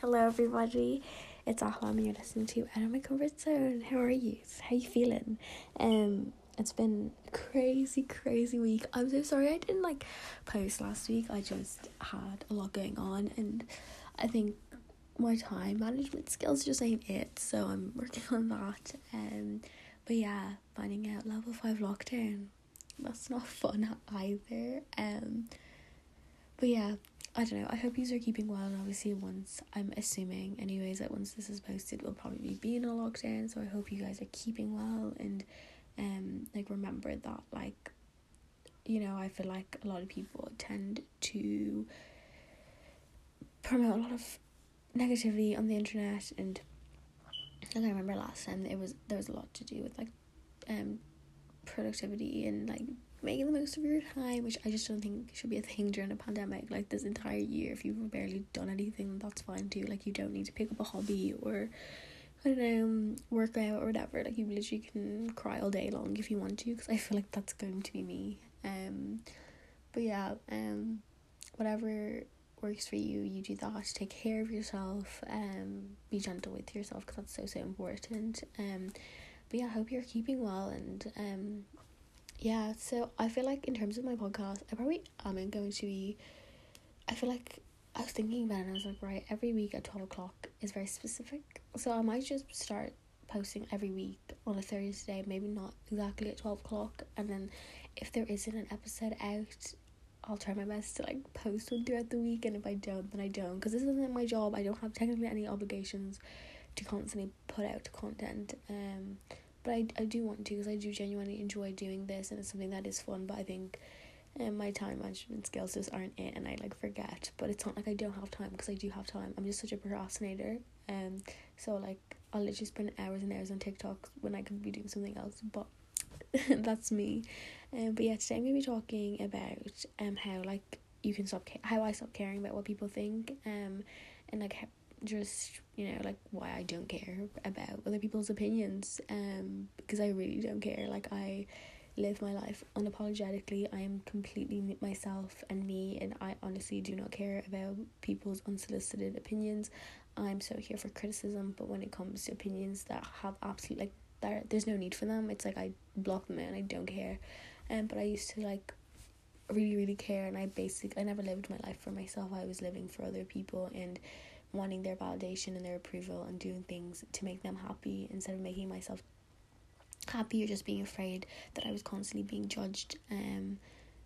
Hello, everybody. It's Ahlam, you're listening to Out of My Comfort Zone. How are you? How you feeling? Um, it's been a crazy, crazy week. I'm so sorry I didn't like post last week. I just had a lot going on, and I think my time management skills just ain't it. So I'm working on that. Um, but yeah, finding out level five lockdown. That's not fun either. Um, but yeah, I don't know. I hope you are keeping well. And obviously, once I'm assuming, anyways, that once this is posted, we'll probably be in a lockdown. So I hope you guys are keeping well and um like remember that like you know I feel like a lot of people tend to promote a lot of negativity on the internet and like I remember last time it was there was a lot to do with like um productivity and like making the most of your time, which I just don't think should be a thing during a pandemic. Like this entire year, if you've barely done anything, that's fine too. Like you don't need to pick up a hobby or I don't know, work out or whatever. Like you literally can cry all day long if you want to, because I feel like that's going to be me. Um, but yeah, um, whatever works for you, you do that. Take care of yourself. Um, be gentle with yourself because that's so so important. Um, but yeah, I hope you're keeping well and um yeah, so I feel like in terms of my podcast, I probably am going to be. I feel like I was thinking about it and I was like, right, every week at 12 o'clock is very specific. So I might just start posting every week on a Thursday, maybe not exactly at 12 o'clock. And then if there isn't an episode out, I'll try my best to like post one throughout the week. And if I don't, then I don't. Because this isn't my job. I don't have technically any obligations to constantly put out content. Um, but I, I do want to because I do genuinely enjoy doing this and it's something that is fun but I think um, my time management skills just aren't it and I like forget. But it's not like I don't have time because I do have time. I'm just such a procrastinator um so like I'll literally spend hours and hours on TikTok when I could be doing something else but that's me. Um but yeah today I'm gonna be talking about um how like you can stop ca- how I stop caring about what people think um and like just you know like why I don't care about other people's opinions um because I really don't care. Like I live my life unapologetically. I am completely myself and me and I honestly do not care about people's unsolicited opinions. I'm so here for criticism but when it comes to opinions that have absolute like there there's no need for them it's like I block them and I don't care. Um but I used to like really really care and I basically I never lived my life for myself. I was living for other people and wanting their validation and their approval and doing things to make them happy instead of making myself happy or just being afraid that I was constantly being judged um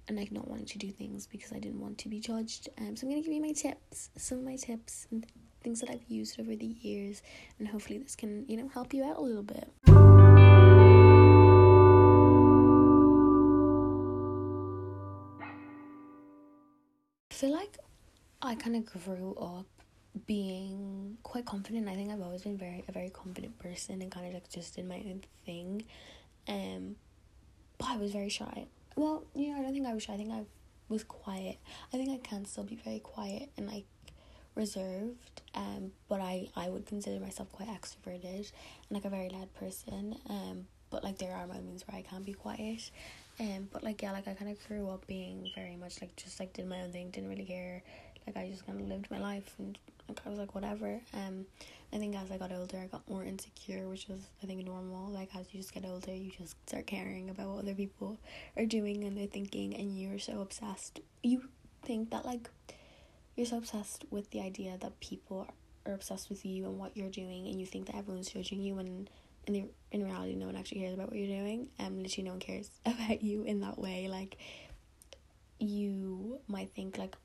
and like not wanting to do things because I didn't want to be judged. Um so I'm gonna give you my tips, some of my tips and things that I've used over the years and hopefully this can, you know, help you out a little bit. I feel like I kind of grew up being quite confident. I think I've always been very a very confident person and kind of like just did my own thing. Um, but I was very shy. Well, you know, I don't think I was shy. I think I was quiet. I think I can still be very quiet and like reserved. Um, but I I would consider myself quite extroverted and like a very loud person. Um, but like there are moments where I can be quiet. Um, but like yeah, like I kind of grew up being very much like just like did my own thing, didn't really care. Like I just kind of lived my life and I was like whatever. Um, I think as I got older, I got more insecure, which is I think normal. Like as you just get older, you just start caring about what other people are doing and they're thinking, and you're so obsessed. You think that like you're so obsessed with the idea that people are obsessed with you and what you're doing, and you think that everyone's judging you when in the in reality no one actually cares about what you're doing um literally no one cares about you in that way like you might think like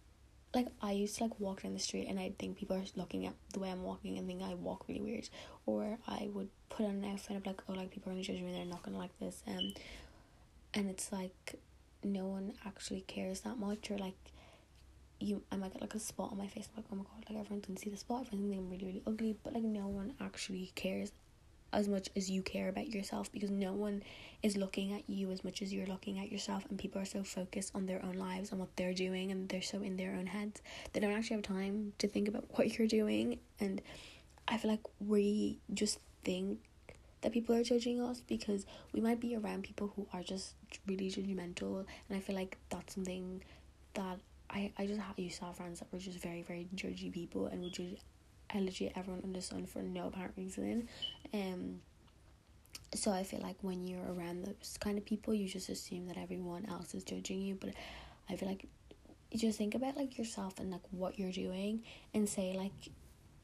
like I used to like walk down the street and I'd think people are looking at the way I'm walking and think I walk really weird. Or I would put on an outfit of like, oh like people are gonna judge me, they're not gonna like this. Um and it's like no one actually cares that much or like you I might get like a spot on my face, I'm like, oh my god, like everyone can see the spot, everyone thinks I'm really, really ugly, but like no one actually cares as much as you care about yourself because no one is looking at you as much as you're looking at yourself and people are so focused on their own lives and what they're doing and they're so in their own heads. They don't actually have time to think about what you're doing and I feel like we just think that people are judging us because we might be around people who are just really judgmental and I feel like that's something that I, I just have, used to have friends that were just very very judgy people and would judge literally everyone under the sun for no apparent reason. Um so I feel like when you're around those kind of people you just assume that everyone else is judging you. But I feel like you just think about like yourself and like what you're doing and say like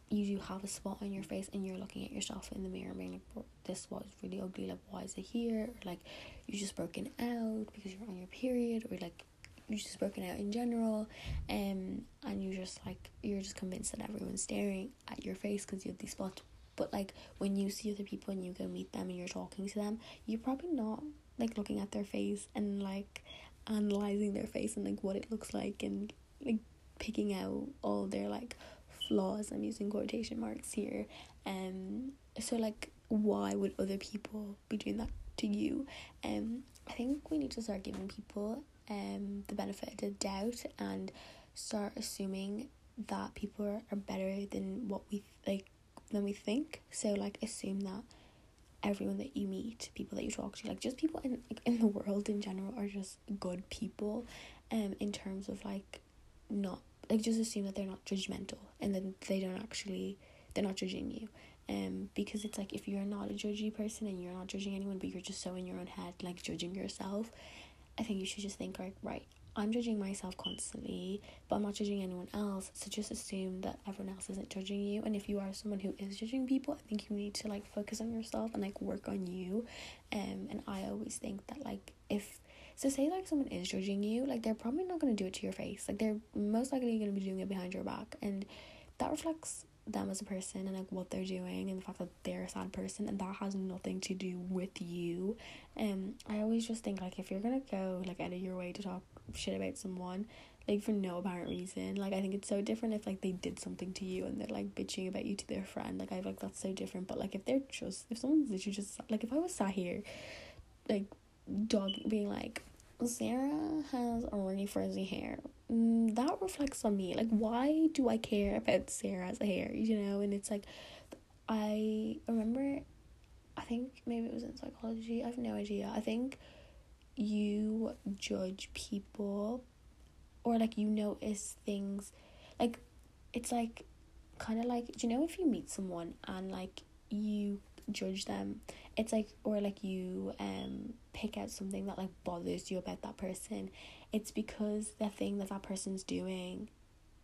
you do have a spot on your face and you're looking at yourself in the mirror and being like this was really ugly like why is it here or like you just broken out because you're on your period or like you just broken out in general um and you're just like you're just convinced that everyone's staring at your face because you have these spots but like when you see other people and you go meet them and you're talking to them you're probably not like looking at their face and like analyzing their face and like what it looks like and like picking out all their like flaws. I'm using quotation marks here. Um so like why would other people be doing that to you? Um i think we need to start giving people um the benefit of the doubt and start assuming that people are, better than what we like than we think. So like assume that everyone that you meet people that you talk to like just people in like, in the world in general are just good people um in terms of like not like just assume that they're not judgmental and then they don't actually they're not judging you. Um because it's like if you're not a judgy person and you're not judging anyone but you're just so in your own head like judging yourself i think you should just think like right i'm judging myself constantly but i'm not judging anyone else. So just assume that everyone else isn't judging you. And if you are someone who is judging people i think you need to like focus on yourself and like work on you. Um and i always think that like if so say like someone is judging you, like they're probably not gonna do it to your face. Like they're most likely gonna be doing it behind your back, and that reflects them as a person and like what they're doing and the fact that they're a sad person and that has nothing to do with you. Um, I always just think like if you're gonna go like out of your way to talk shit about someone, like for no apparent reason. Like I think it's so different if like they did something to you and they're like bitching about you to their friend. Like I like that's so different. But like if they're just if someone's literally just like if I was sat here, like dog being like Sarah has already frizzy hair. Mm, that reflects on me. Like, why do I care about Sarah's hair? You know, and it's like, I remember, I think maybe it was in psychology. I have no idea. I think you judge people, or like you notice things, like it's like kind of like do you know if you meet someone and like you judge them. It's like or like you um pick out something that like bothers you about that person. It's because the thing that that person's doing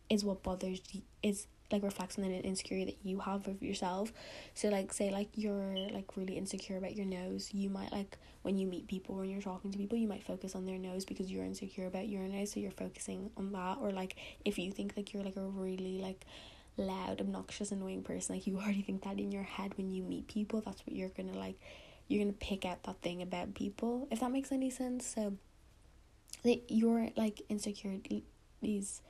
is what bothers you is like reflects on an insecurity that you have of yourself. So like say like you're like really insecure about your nose you might like when you meet people when you're talking to people you might focus on their nose because you're insecure about your nose so you're focusing on that. Or like if you think like you're like a really like loud, obnoxious, annoying person, like you already think that in your head when you meet people, that's what you're gonna like you're gonna pick out that thing about people, if that makes any sense. So like your like insecurities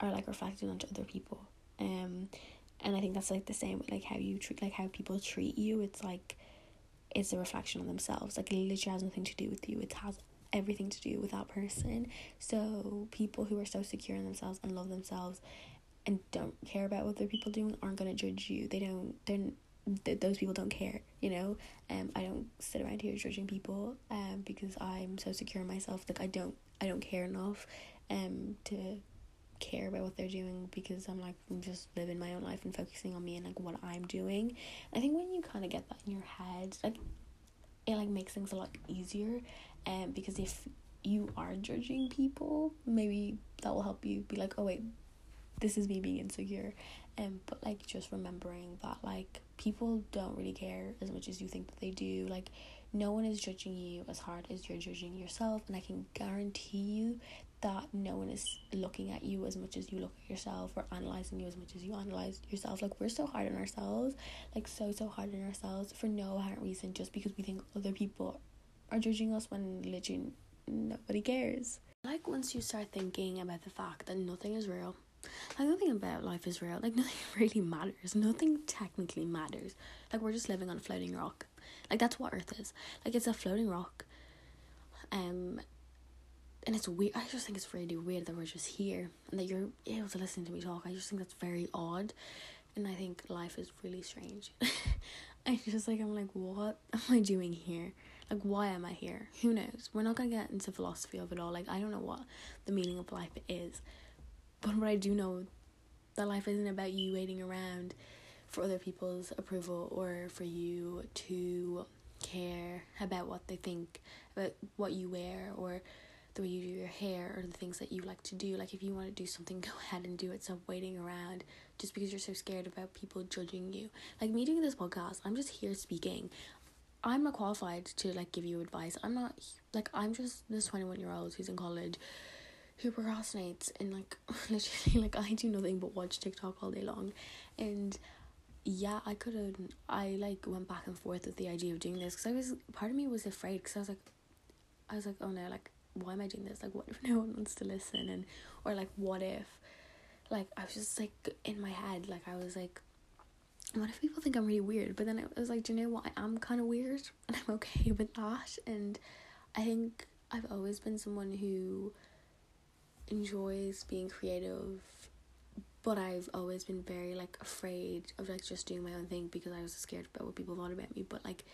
are like reflected onto other people. Um and I think that's like the same with like how you treat like how people treat you. It's like it's a reflection on themselves. Like it literally has nothing to do with you. It has everything to do with that person. So people who are so secure in themselves and love themselves and don't care about what other people doing aren't gonna judge you. They don't. They're th- those people don't care. You know. Um. I don't sit around here judging people. Um. Because I'm so secure in myself. Like I don't. I don't care enough. Um. To care about what they're doing because I'm like I'm just living my own life and focusing on me and like what I'm doing. I think when you kind of get that in your head, like it like makes things a lot easier. Um. Because if you are judging people, maybe that will help you be like, oh wait, this is me being insecure um but like just remembering that like people don't really care as much as you think that they do. Like no one is judging you as hard as you're judging yourself and i can guarantee you that no one is looking at you as much as you look at yourself or analyzing you as much as you analyze yourself. Like we're so hard on ourselves like so so hard on ourselves for no apparent reason just because we think other people are judging us when literally nobody cares. Like once you start thinking about the fact that nothing is real like nothing about life is real. Like nothing really matters. Nothing technically matters. Like we're just living on a floating rock. Like that's what Earth is. Like it's a floating rock. Um and it's weird I just think it's really weird that we're just here and that you're able to listen to me talk. I just think that's very odd. And I think life is really strange. I just like I'm like, what am I doing here? Like why am I here? Who knows? We're not gonna get into philosophy of it all. Like I don't know what the meaning of life is. But what I do know that life isn't about you waiting around for other people's approval or for you to care about what they think about what you wear or the way you do your hair or the things that you like to do. Like if you want to do something, go ahead and do it. Stop waiting around just because you're so scared about people judging you. Like me doing this podcast, I'm just here speaking. I'm not qualified to like give you advice. I'm not like I'm just this twenty one year old who's in college who procrastinates and like literally like I do nothing but watch TikTok all day long and yeah I couldn't I like went back and forth with the idea of doing this because I was part of me was afraid because I was like I was like oh no like why am I doing this like what if no one wants to listen and or like what if like I was just like in my head like I was like what if people think I'm really weird? But then I was like, do you know what? I am kind of weird and I'm okay with that. And I think I've always been someone who enjoys being creative, but I've always been very like afraid of like just doing my own thing because I was scared about what people thought about me. But like,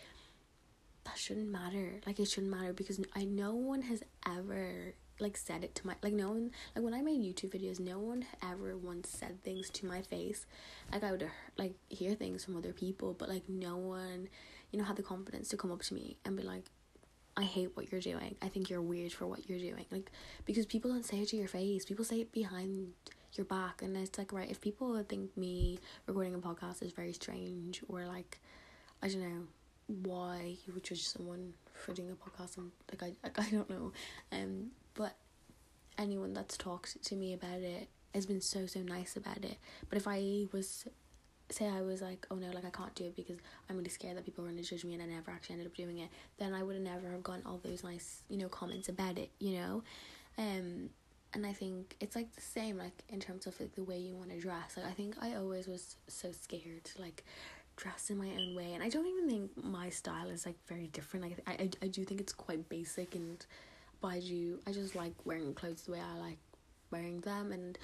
that shouldn't matter. Like, it shouldn't matter because I no one has ever like said it to my like no one like when I made YouTube videos, no one ever once said things to my face. Like I would uh, like hear things from other people, but like no one, you know, had the confidence to come up to me and be like, I hate what you're doing. I think you're weird for what you're doing. Like because people don't say it to your face. People say it behind your back and it's like right if people think me recording a podcast is very strange or like I don't know why you would judge someone for doing a podcast and like I like, I don't know um but anyone that's talked to me about it has been so so nice about it but if I was say I was like, oh no, like I can't do it because I'm really scared that people are gonna judge me and I never actually ended up doing it, then I would have never have gotten all those nice, you know, comments about it, you know? Um and I think it's like the same like in terms of like the way you want to dress. Like I think I always was so scared to like dress in my own way and I don't even think my style is like very different. Like I I, I do think it's quite basic and but I do I just like wearing clothes the way I like wearing them and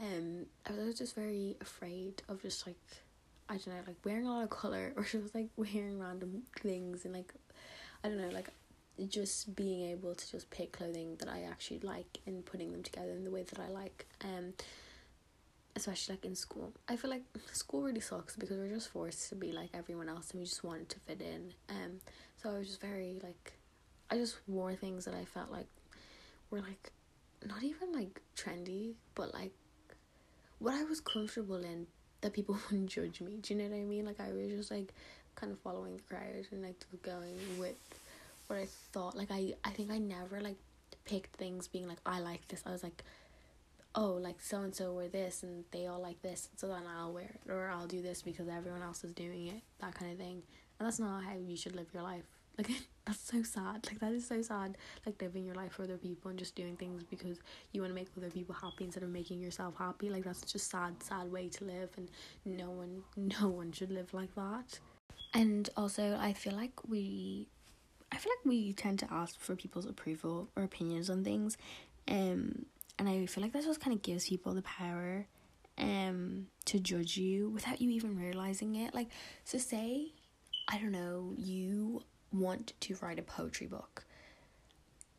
um I was just very afraid of just like I don't know, like wearing a lot of color or just like wearing random things and like I don't know, like just being able to just pick clothing that I actually like and putting them together in the way that I like. Um especially like in school. I feel like school really sucks because we're just forced to be like everyone else and we just wanted to fit in. Um so I was just very like I just wore things that I felt like were like not even like trendy, but like what I was comfortable in that people wouldn't judge me. Do you know what I mean? Like I was just like kind of following the crowd and like going with what I thought. Like I I think I never like picked things being like I like this. I was like oh like so and so wear this and they all like this so then I'll wear it or I'll do this because everyone else is doing it that kind of thing and that's not how you should live your life like that's so sad. Like that is so sad. Like living your life for other people and just doing things because you want to make other people happy instead of making yourself happy. Like that's just a sad sad way to live and no one no one should live like that. And also i feel like we i feel like we tend to ask for people's approval or opinions on things um and i feel like that just kind of gives people the power um to judge you without you even realizing it. Like so say I don't know, you want to write a poetry book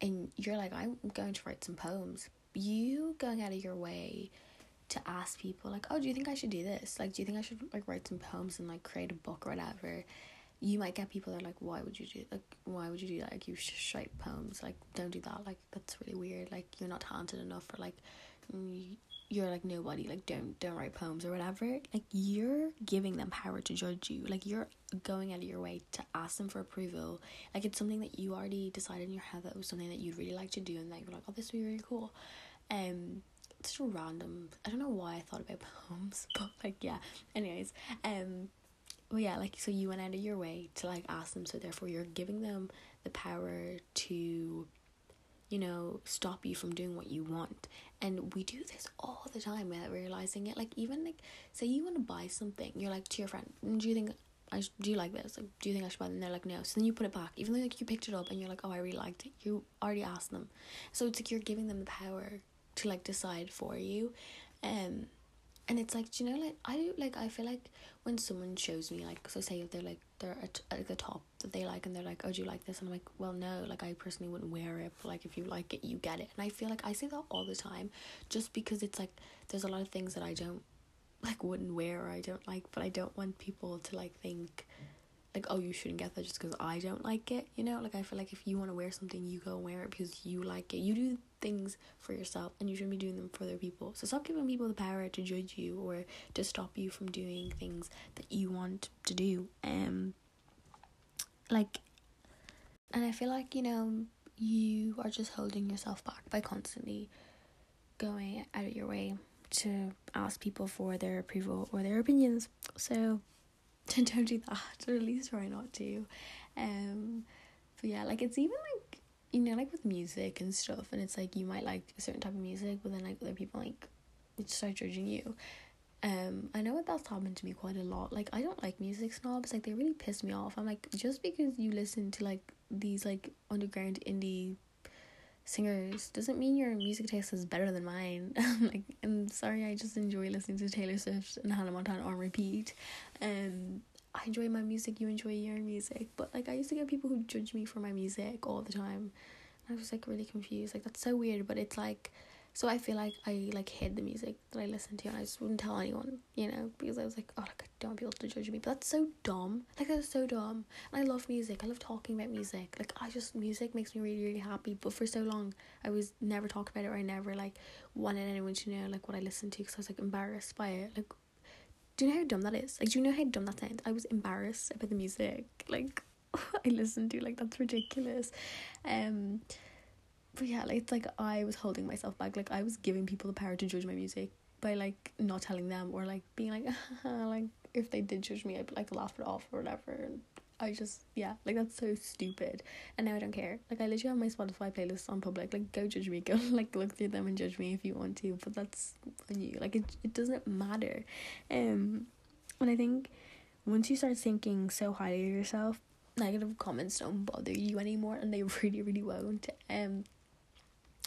and you're like, I'm going to write some poems, you going out of your way to ask people like, oh, do you think I should do this? Like, do you think I should like write some poems and like create a book or whatever? You might get people that are like, why would you do like why would you do that? Like you should write poems. Like don't do that. Like that's really weird. Like you're not talented enough or like mm, you're like nobody like don't don't write poems or whatever like you're giving them power to judge you. Like you're going out of your way to ask them for approval. Like it's something that you already decided in your head that was something that you'd really like to do and that you're like oh this would be really cool. Um it's just random i don't know why i thought about poems but like yeah. Anyways um well yeah like so you went out of your way to like ask them so therefore you're giving them the power to you know, stop you from doing what you want. And we do this all the time without realizing it. Like even like say you want to buy something, you're like to your friend, do you think I sh- do you like this? Like, do you think I should buy it? And they're like, no. So then you put it back, even though like you picked it up and you're like, oh, I really liked it. You already asked them, so it's like you're giving them the power to like decide for you, um, and it's like do you know like I do like I feel like when someone shows me like so say they're like they're at, at the top that they like and they're like oh do you like this and I'm like well no like I personally wouldn't wear it but like if you like it you get it and I feel like I say that all the time just because it's like there's a lot of things that I don't like wouldn't wear or I don't like, but I don't want people to like think like oh you shouldn't get that just because I don't like it. You know, like I feel like if you want to wear something, you go wear it because you like it. You do things for yourself, and you shouldn't be doing them for other people. So stop giving people the power to judge you or to stop you from doing things that you want to do. Um, like, and I feel like you know you are just holding yourself back by constantly going out of your way to ask people for their approval or their opinions. So don't do that, or at least try not to. Um, but yeah, like it's even like you know, like with music and stuff, and it's like you might like a certain type of music, but then like other people like start judging you. Um, I know that that's happened to me quite a lot. Like I don't like music snobs. Like they really piss me off. I'm like just because you listen to like these like underground indie singers doesn't mean your music taste is better than mine. like, I'm sorry, I just enjoy listening to Taylor Swift and Hannah Montana on repeat. Um, I enjoy my music, you enjoy your music, but like I used to get people who judge me for my music all the time. And I was like really confused. Like that's so weird, but it's like so I feel like I like hid the music that I listened to and I just wouldn't tell anyone, you know, because I was like, oh, like I don't want people to judge me. But that's so dumb. Like that's so dumb. And I love music. I love talking about music. Like I just music makes me really really happy. But for so long, I was never talk about it or I never like wanted anyone to know like what I listened to because I was like embarrassed by it. Like, do you know how dumb that is? Like, do you know how dumb that sounds? I was embarrassed about the music. Like, I listened to like that's ridiculous. Um but yeah, like it's like I was holding myself back. Like I was giving people the power to judge my music by like not telling them or like being like like if they did judge me, I'd like laugh it off or whatever. And I just yeah, like that's so stupid. And now I don't care. Like I literally have my Spotify playlists on public. Like go judge me. Go like look through them and judge me if you want to. But that's on you. Like it it doesn't matter. Um, and I think once you start thinking so highly of yourself, negative comments don't bother you anymore, and they really really won't. Um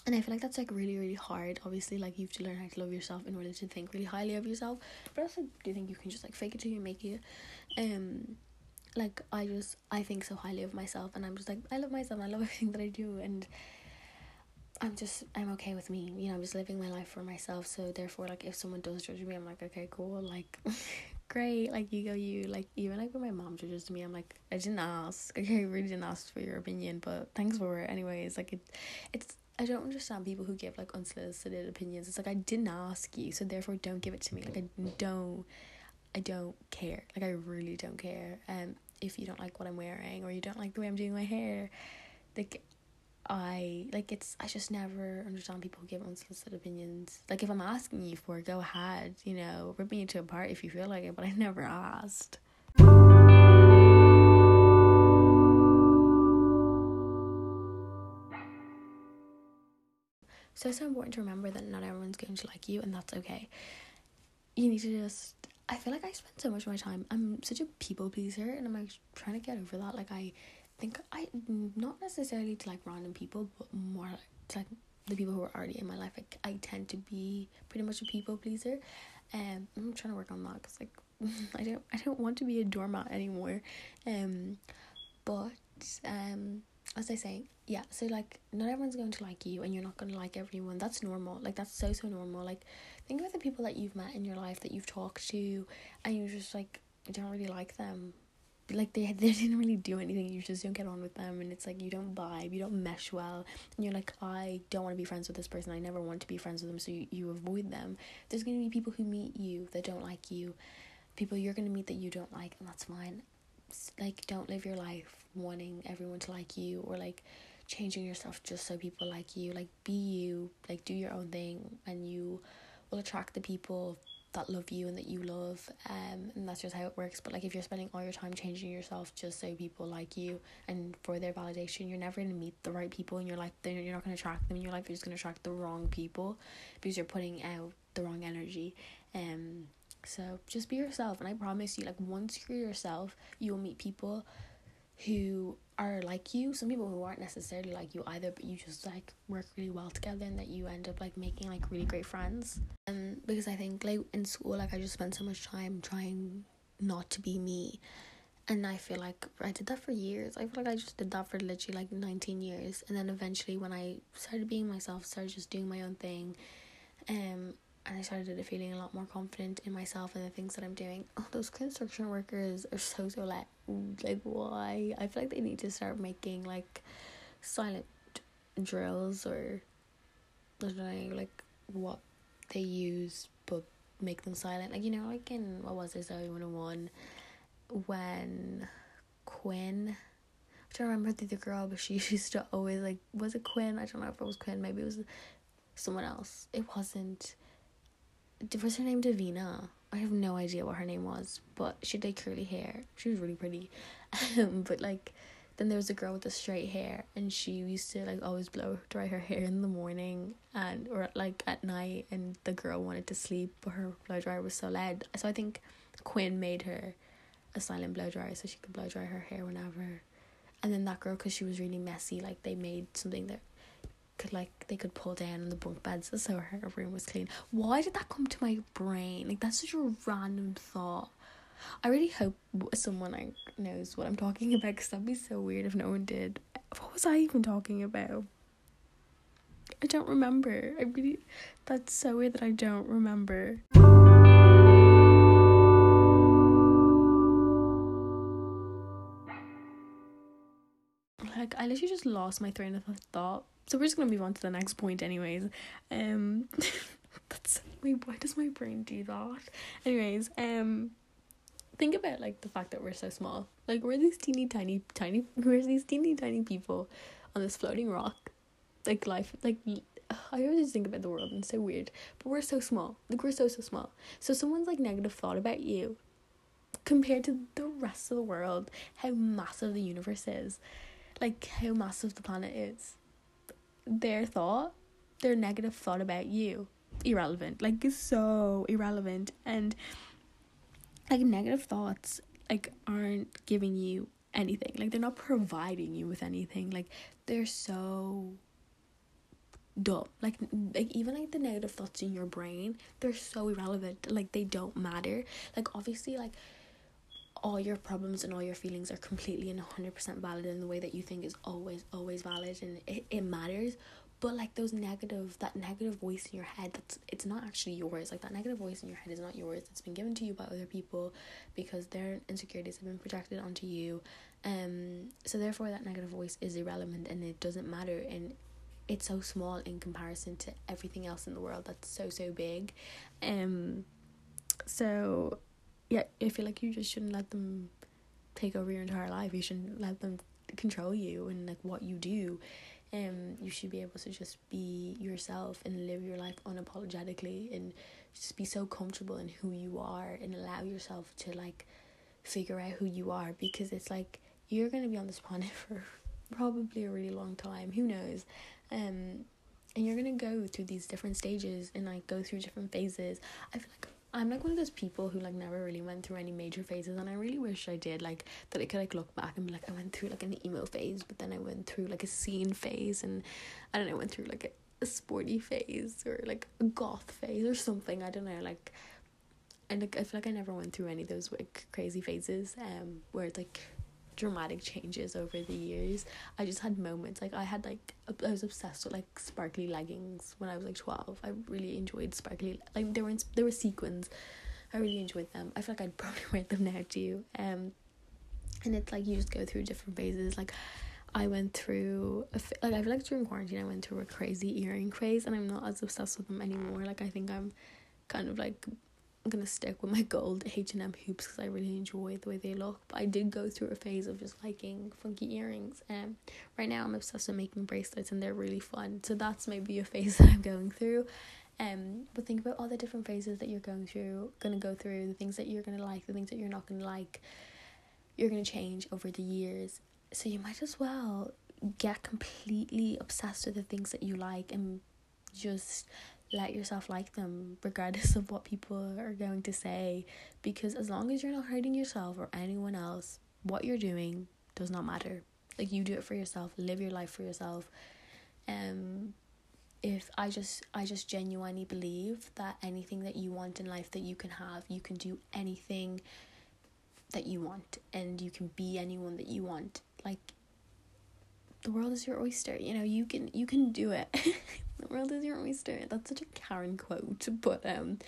and I feel like that's like really really hard. Obviously, like you have to learn how to love yourself in order to think really highly of yourself. But also do you think you can just like fake it till you make it. Um, like I just I think so highly of myself, and I'm just like I love myself. I love everything that I do, and I'm just I'm okay with me. You know, I'm just living my life for myself. So therefore, like if someone does judge me, I'm like okay, cool, like. great like you go you like even like when my mom judges me i'm like i didn't ask okay i really didn't ask for your opinion but thanks for it anyways like it it's I don't understand people who give like unsolicited opinions. It's like I didn't ask you, so therefore don't give it to me. Like I don't I don't care. Like I really don't care. Um if you don't like what I'm wearing or you don't like the way I'm doing my hair. Like I like it's I just never understand people who give unsolicited opinions. Like if I'm asking you for it, go ahead, you know, rip me into a part if you feel like it, but I never asked. So it's so important to remember that not everyone's going to like you, and that's okay. You need to just. I feel like I spend so much of my time. I'm such a people pleaser, and I'm like trying to get over that. Like I think I not necessarily to like random people, but more like to like the people who are already in my life. Like I tend to be pretty much a people pleaser, and I'm trying to work on that because like I don't I don't want to be a doormat anymore, um, but um as I say, yeah, so like not everyone's going to like you and you're not going to like everyone. That's normal. Like that's so so normal. Like think about the people that you've met in your life that you've talked to and you just like don't really like them. Like they they didn't really do anything. You just don't get on with them and it's like you don't vibe, you don't mesh well. And you're like I don't want to be friends with this person. I never want to be friends with them, so you, you avoid them. There's going to be people who meet you that don't like you. People you're going to meet that you don't like and that's fine. Like don't live your life wanting everyone to like you or like changing yourself just so people like you like be you like do your own thing and you will attract the people that love you and that you love um and that's just how it works. But like if you're spending all your time changing yourself just so people like you and for their validation you're never going to meet the right people in your life. Then you're not going to attract them in your life. You're just going to attract the wrong people because you're putting out the wrong energy. Um so just be yourself and i promise you like once you're yourself you will meet people who are like you. Some people who aren't necessarily like you either but you just like work really well together and that you end up like making like really great friends. And because i think like in school like i just spent so much time trying not to be me. And i feel like i did that for years. I feel like i just did that for literally like 19 years. And then eventually when i started being myself started just doing my own thing um and I started feeling a lot more confident in myself and the things that I'm doing. Oh, those construction workers are so so like like why? I feel like they need to start making like silent drills or I don't know like what they use but make them silent. Like you know like in what was it Zoey 101 when Quinn I don't remember the other girl, but she used to always like was it Quinn? I don't know if it was Quinn. Maybe it was someone else. It wasn't. Was her name Davina? I have no idea what her name was, but she like curly hair. She was really pretty, um, but like then there was a girl with the straight hair, and she used to like always blow dry her hair in the morning and or like at night, and the girl wanted to sleep, but her blow dryer was so loud. So I think Quinn made her a silent blow dryer so she could blow dry her hair whenever and then that girl because she was really messy like they made something that could like they could pull down on the bunk beds so her room was clean. Why did that come to my brain? Like that's such a random thought. I really hope someone like knows what i'm talking about because that'd be so weird if no one did. What was i even talking about? I don't remember. I really that's so weird that i don't remember. Like I literally just lost my train of thought. So we're just gonna move on to the next point, anyways. Um, that's wait, why does my brain do that? Anyways, um, think about like the fact that we're so small. Like we're these teeny tiny tiny. We're these teeny tiny people on this floating rock. Like life, like I always think about the world and it's so weird. But we're so small. Like we're so so small. So someone's like negative thought about you compared to the rest of the world, how massive the universe is like how massive the planet is. Their thought, their negative thought about you, irrelevant. Like is so irrelevant and like negative thoughts like aren't giving you anything. Like they're not providing you with anything. Like they're so dumb. Like like even like the negative thoughts in your brain, they're so irrelevant. Like they don't matter. Like obviously like all your problems and all your feelings are completely and 100% valid in the way that you think is always always valid and it, it matters. But like those negative that negative voice in your head that's it's not actually yours. Like that negative voice in your head is not yours. It's been given to you by other people because their insecurities have been projected onto you. Um so therefore that negative voice is irrelevant and it doesn't matter. And it's so small in comparison to everything else in the world that's so so big. Um so yeah, I feel like you just shouldn't let them take over your entire life. You shouldn't let them control you and like what you do. Um, you should be able to just be yourself and live your life unapologetically and just be so comfortable in who you are and allow yourself to like figure out who you are because it's like you're gonna be on this planet for probably a really long time. Who knows? Um, and you're gonna go through these different stages and like go through different phases. I feel like I'm like one of those people who like never really went through any major phases and I really wish I did like that I could like look back and be like I went through like an emo phase but then I went through like a scene phase and I don't know went through like a, a sporty phase or like a goth phase or something I don't know like and like I feel like I never went through any of those like crazy phases um where it's like dramatic changes over the years. I just had moments like I had like I was obsessed with like sparkly leggings when I was like twelve. I really enjoyed sparkly like they were in, were sequins. I really enjoyed them. I feel like I'd probably wear them now too. Um, and it's like you just go through different phases. Like I went through a, like I feel like during quarantine I went through a crazy earring craze and I'm not as obsessed with them anymore. Like I think I'm kind of like I'm gonna stick with my gold H and M hoops because I really enjoy the way they look. But I did go through a phase of just liking funky earrings, and right now I'm obsessed with making bracelets, and they're really fun. So that's maybe a phase that I'm going through. Um, but think about all the different phases that you're going through, gonna go through, the things that you're gonna like, the things that you're not gonna like. You're gonna change over the years, so you might as well get completely obsessed with the things that you like and just let yourself like them regardless of what people are going to say because as long as you're not hurting yourself or anyone else what you're doing does not matter. Like you do it for yourself live your life for yourself. Um if i just i just genuinely believe that anything that you want in life that you can have you can do anything that you want and you can be anyone that you want. Like the world is your oyster. You know, you can you can do it. the world is your oyster. That's such a Karen quote, but um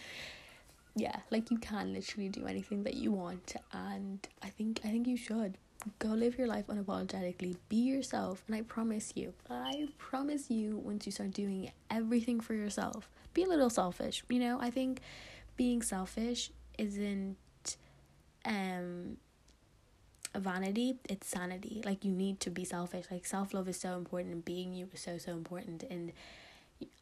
yeah, like you can literally do anything that you want and I think I think you should. Go live your life unapologetically. Be yourself and I promise you, I promise you once you start doing everything for yourself, be a little selfish. You know, I think being selfish isn't um vanity it's sanity. Like you need to be selfish. Like self-love is so important and being you is so so important. And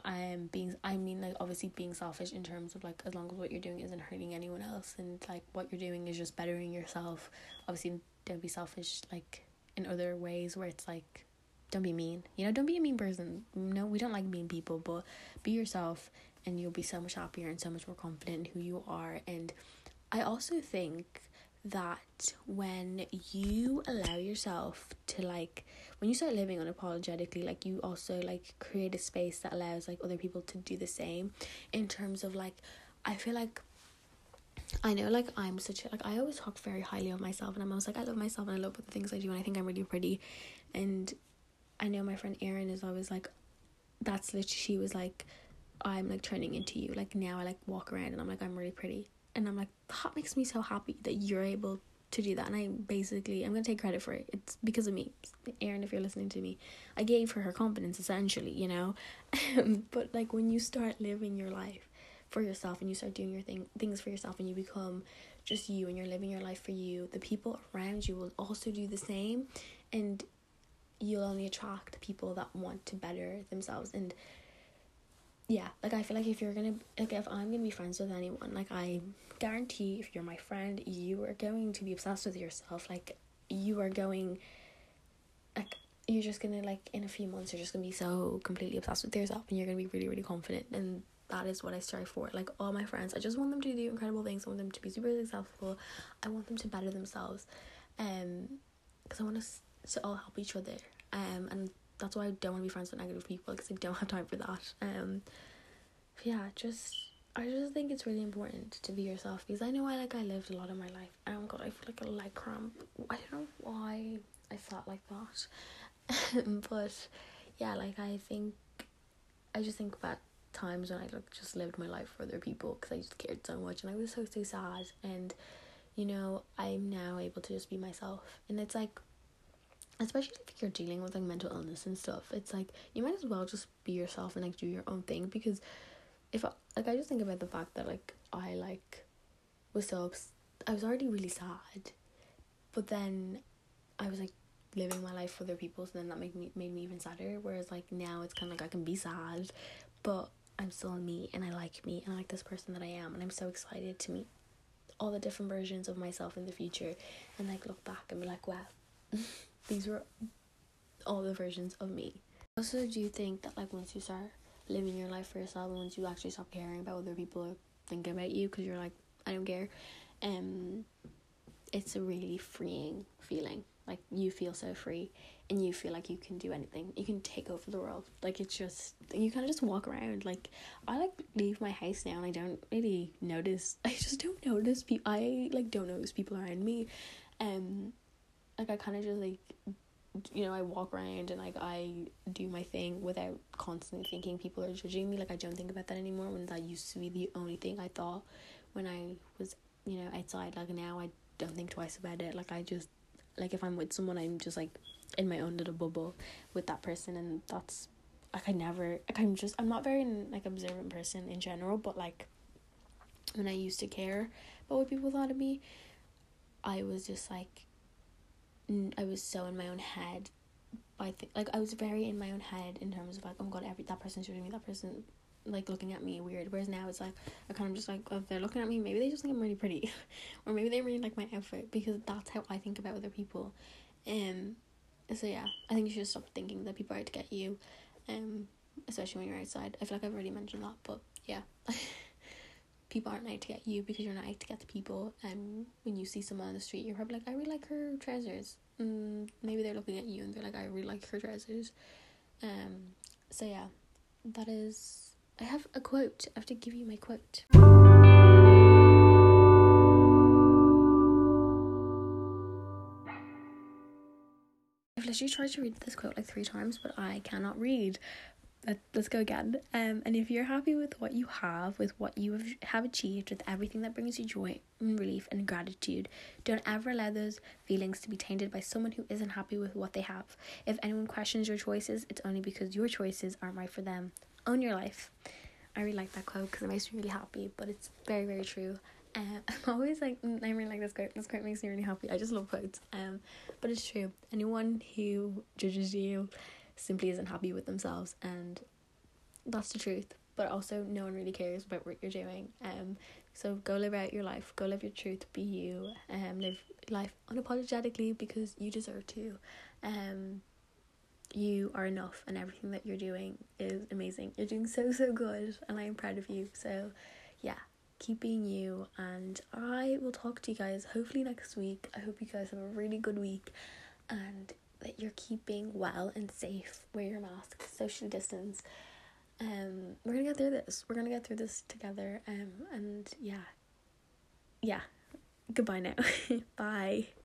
I'm being I mean like obviously being selfish in terms of like as long as what you're doing isn't hurting anyone else and like what you're doing is just bettering yourself. Obviously don't be selfish like in other ways where it's like don't be mean. You know don't be a mean person. No we don't like mean people but be yourself and you'll be so much happier and so much more confident in who you are. And I also think that when you allow yourself to like when you start living unapologetically like you also like create a space that allows like other people to do the same. In terms of like i feel like I know like I'm such a, like I always talk very highly of myself and I'm always like I love myself and I love the things I do and I think I'm really pretty. And I know my friend Erin is always like that's literally she was like I'm like turning into you. Like now I like walk around and I'm like I'm really pretty and I'm like that makes me so happy that you're able to do that and I basically I'm gonna take credit for it. It's because of me. Erin, if you're listening to me, I gave her her confidence essentially, you know? but like when you start living your life for yourself and you start doing your thing things for yourself and you become just you and you're living your life for you, the people around you will also do the same and you'll only attract people that want to better themselves and yeah, like I feel like if you're gonna like if I'm gonna be friends with anyone, like I guarantee if you're my friend, you are going to be obsessed with yourself. Like you are going like you're just gonna like in a few months you're just gonna be so completely obsessed with yourself and you're gonna be really, really confident and that is what I strive for. Like all my friends, I just want them to do incredible things. I want them to be super successful. I want them to better themselves, um, because I want us to all help each other. Um, and that's why I don't want to be friends with negative people because I don't have time for that. Um, yeah, just I just think it's really important to be yourself because I know I like I lived a lot of my life. Oh god, I feel like a leg cramp. I don't know why I felt like that, but yeah, like I think I just think about times when I like just lived my life for other people because I just cared so much and I was so so sad and you know I'm now able to just be myself and it's like especially if you're dealing with like mental illness and stuff it's like you might as well just be yourself and like do your own thing because if I, like I just think about the fact that like I like was so I was already really sad but then I was like living my life for other people so then that made me made me even sadder whereas like now it's kind of like I can be sad but I'm still me and I like me and I like this person that I am and I'm so excited to meet all the different versions of myself in the future and like look back and be like wow these were all the versions of me. Also, do you think that like once you start living your life for yourself and once you actually stop caring about what other people are thinking about you because you're like I don't care, um, it's a really freeing feeling. Like you feel so free and you feel like you can do anything. You can take over the world. Like it's just you kind of just walk around. Like I like leave my house now and I don't really notice. I just don't notice people. I like don't notice people around me. Um like I kind of just like you know I walk around and like I do my thing without constantly thinking people are judging me. Like I don't think about that anymore when that used to be the only thing I thought when I was you know outside. Like now I don't think twice about it. Like I just like if I'm with someone I'm just like in my own little bubble with that person and that's like I never like I'm just I'm not very like observant person in general but like when I used to care about what people thought of me I was just like I was so in my own head. I think like I was very in my own head in terms of like oh my god every that person's shooting me that person like looking at me weird. Whereas now it's like I kind of just like oh, if they're looking at me maybe they just think I'm really pretty. Or maybe they really like my outfit because that's how I think about other people. Um so yeah I think you should stop thinking that people are out to get you um especially when you're outside. I feel like I've already mentioned that but yeah people aren't to get you because you're not to get the people. And when you see someone on the street, you're probably like, I really like her trousers. Mm, maybe they're looking at you and they're like, I really like her trousers. Um, so yeah, that is. I have a quote. I have to give you my quote. I've literally tried to read this quote like three times, but I cannot read. Let, let's go again. Um, and if you're happy with what you have, with what you have, have achieved, with everything that brings you joy and relief and gratitude, don't ever allow those feelings to be tainted by someone who isn't happy with what they have. If anyone questions your choices, it's only because your choices aren't right for them. Own your life. I really like that quote because it makes me really happy, but it's very, very true. Um, I'm always like, mm, I really like this quote. This quote makes me really happy. I just love quotes. Um, but it's true. Anyone who judges you simply isn't happy with themselves, and that's the truth. But also, no one really cares about what you're doing. Um, so go live out your life. Go live your truth. Be you. Um, live life unapologetically because you deserve to. Um, you are enough, and everything that you're doing is amazing. You're doing so so good, and I am proud of you. So, yeah keep being you and I will talk to you guys hopefully next week. I hope you guys have a really good week and that you're keeping well and safe. Wear your mask, social distance. Um we're gonna get through this. We're gonna get through this together. Um and yeah. Yeah. Goodbye now. Bye.